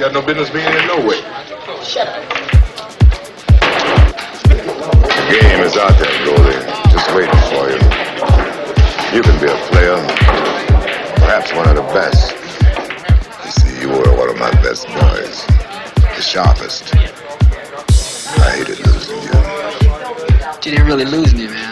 got no business being here no way. Shut up. The game is out there, Goldie. Just waiting for you. You can be a player. Perhaps one of the best. You see, you were one of my best boys. The sharpest. I hated losing you. You didn't really lose me, man.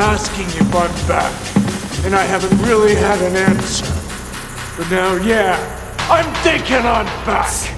Asking if I'm back, and I haven't really had an answer. But now, yeah, I'm thinking I'm back.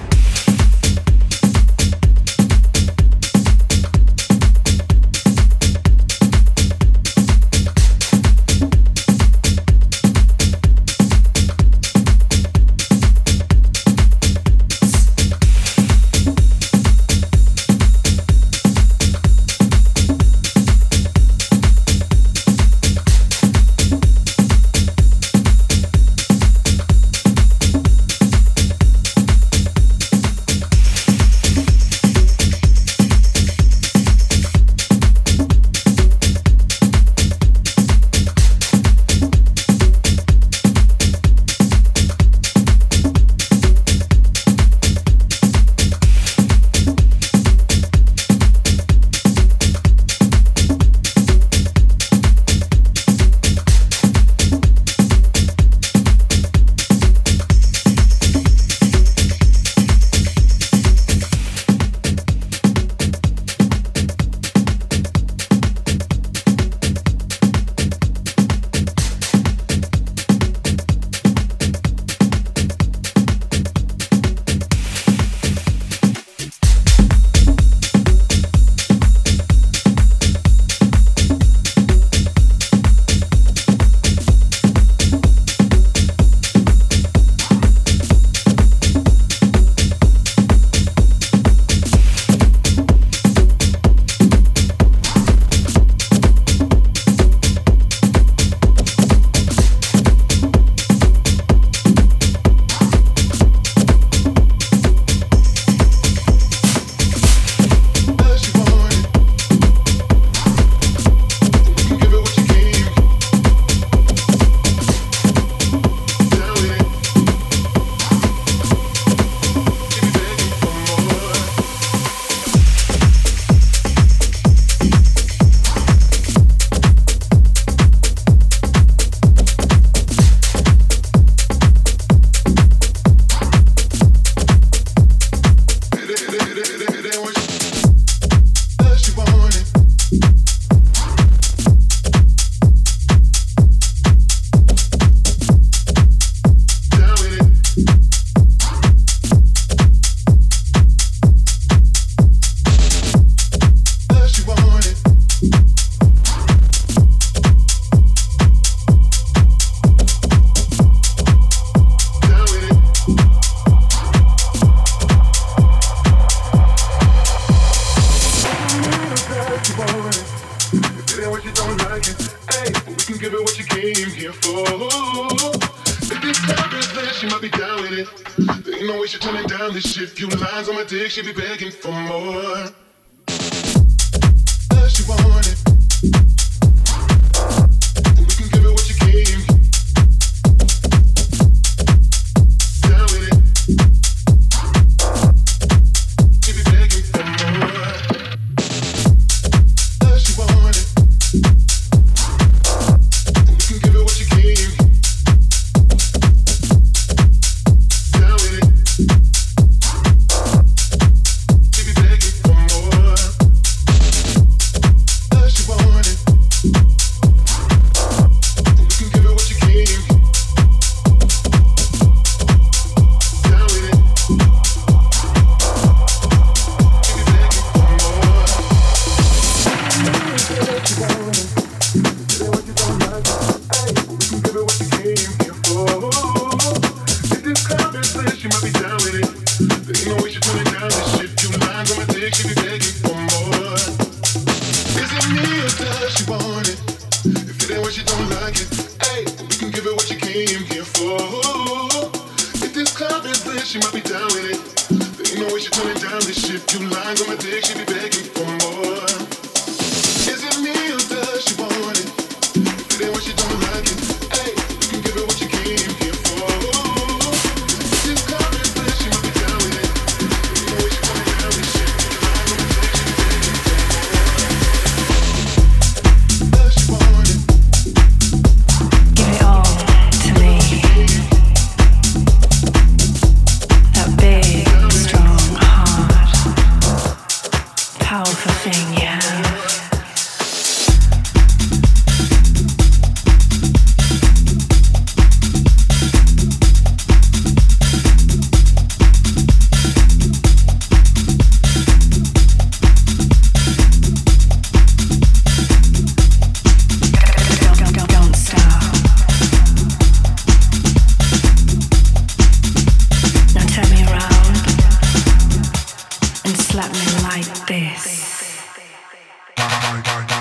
She be begging for more. die, die, die.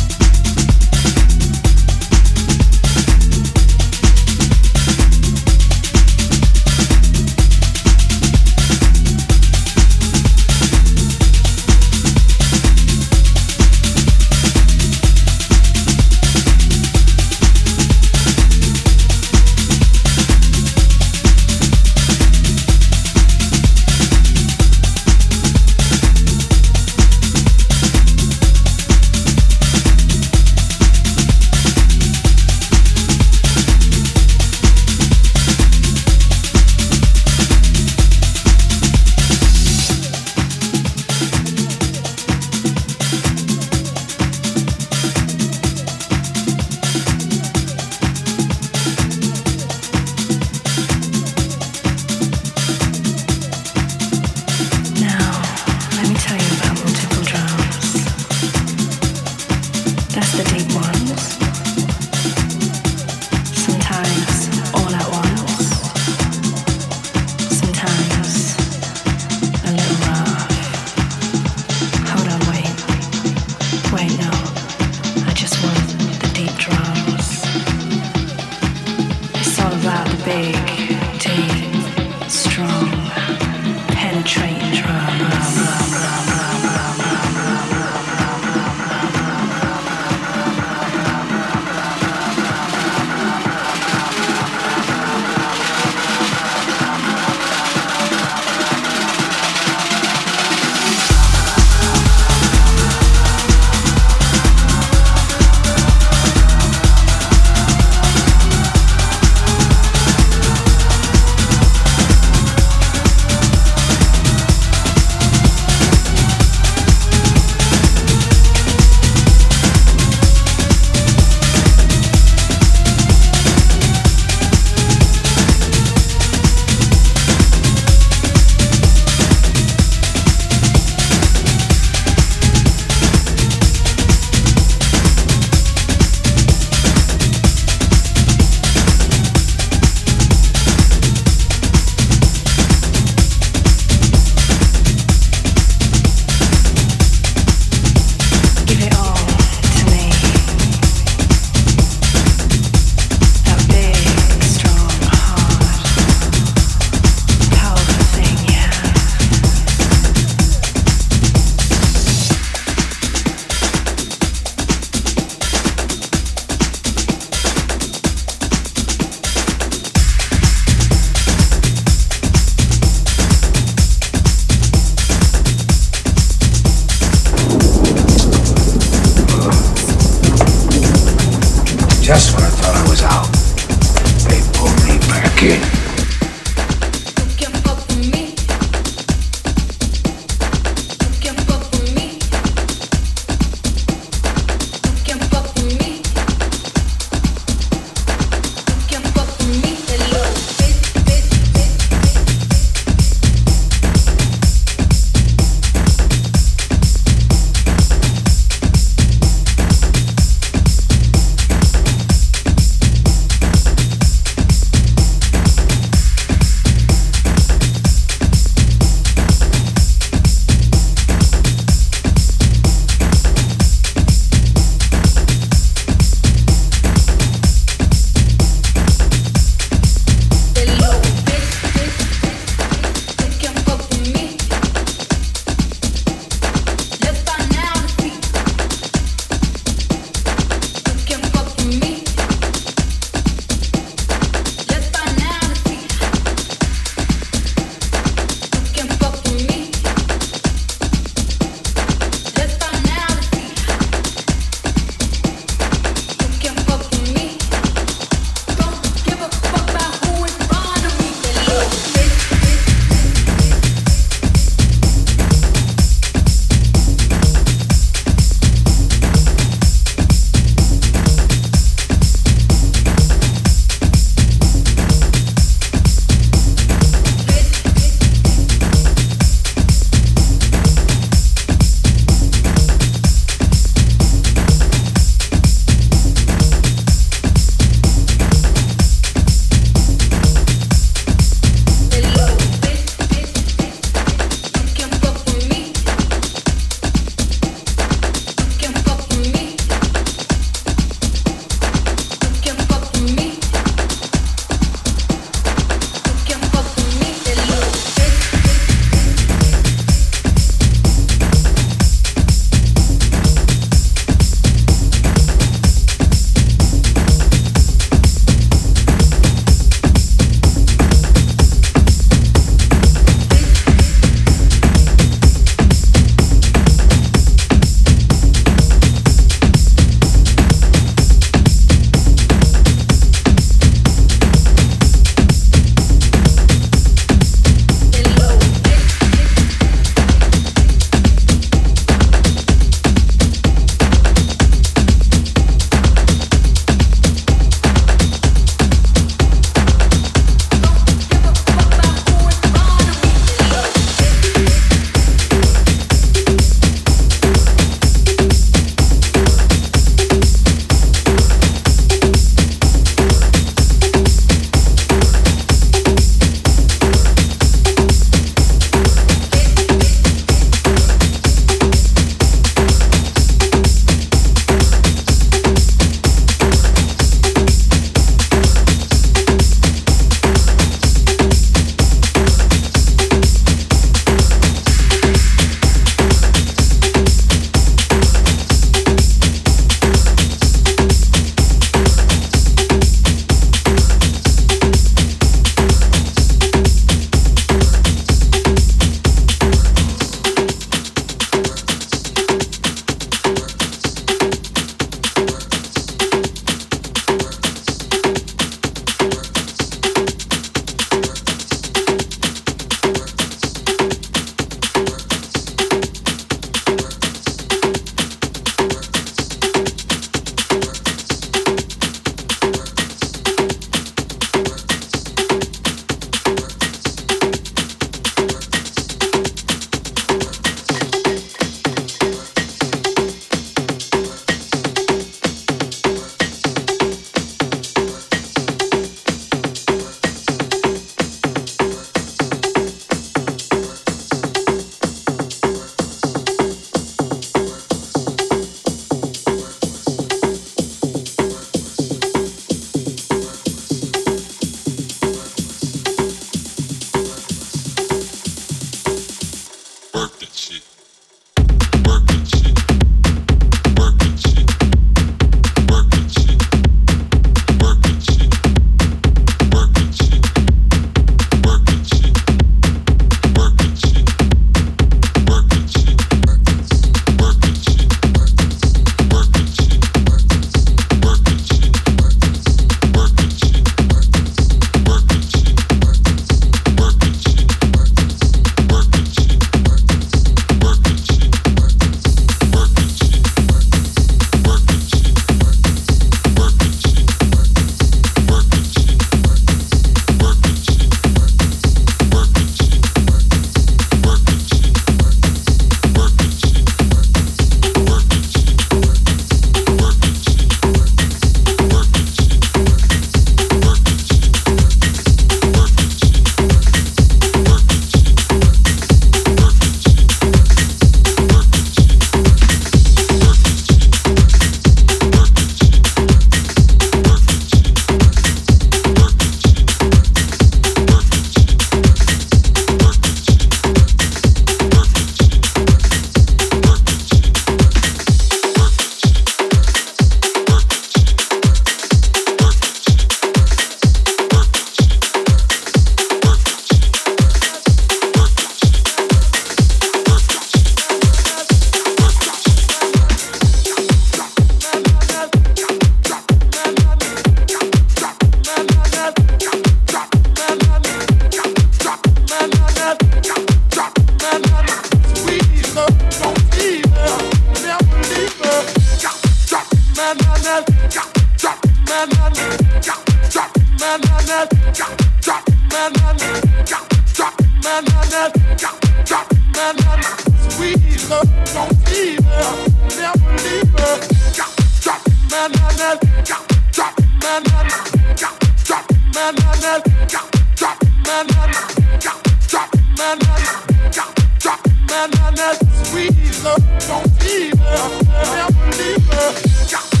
Sweet love, don't leave her, never leave her.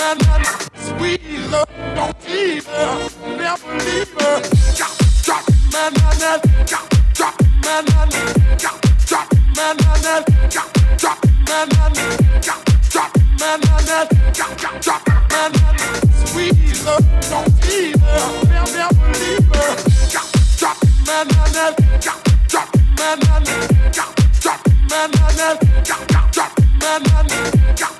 man, man, man, man, man, man, man, man, man, man, man, man, man, man, man, man,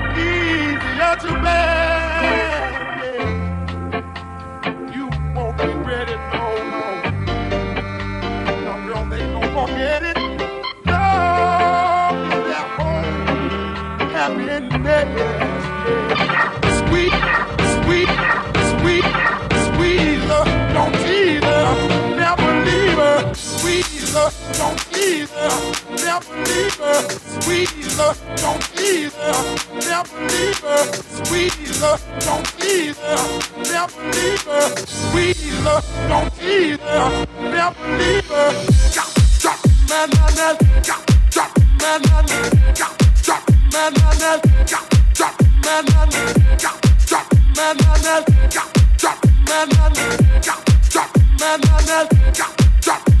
easy let you back. You won't regret it no more. No girl, they gon' forget it. No, they're home, happy and naked. either, don't either, never leave her. Squeezer, don't either, never leave her. Squeezer, don't either, never leave her. Squeezer, don't either, never leave her. Drop, drop, man, man, drop, drop, man, man, drop, drop, man, man, drop, drop, man, man, man. drop, drop, man, man, man. drop, drop, man, man, man. drop, drop, man, man, drop, drop.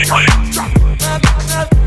Play, play.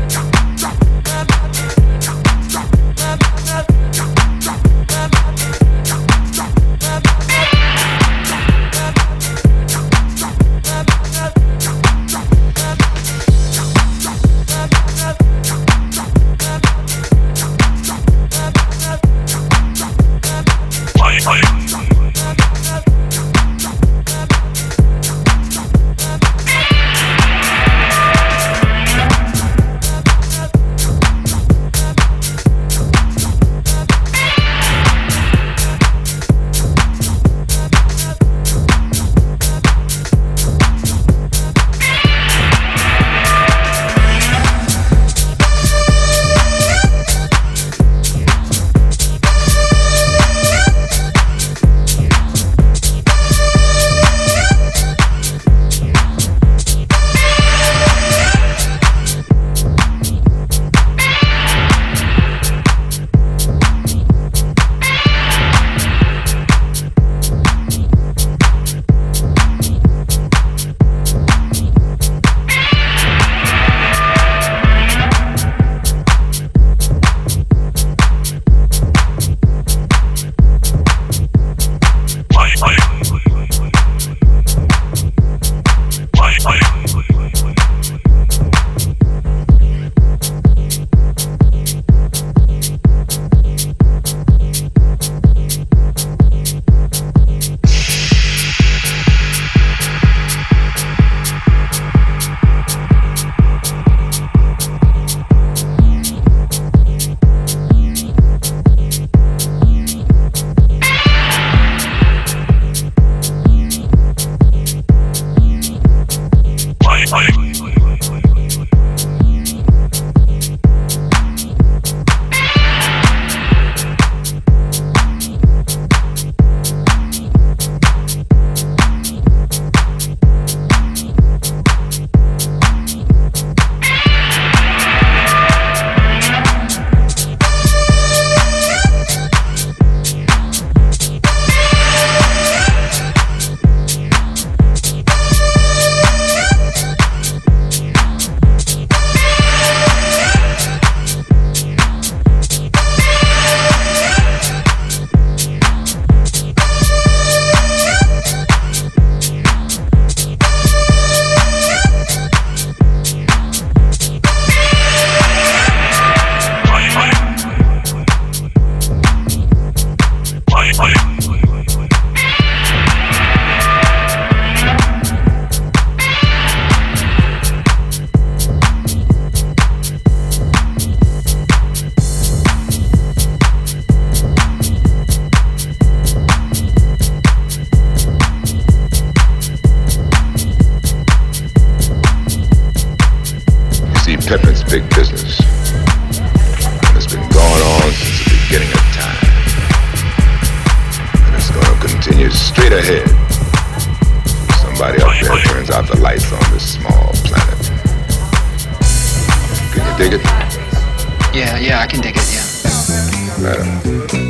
You see, Pippin's big business. It's been going on since the beginning of time. And it's gonna continue straight ahead. Somebody up there turns out the lights on this small planet. Can you dig it? Yeah, yeah, I can dig it, yeah. On.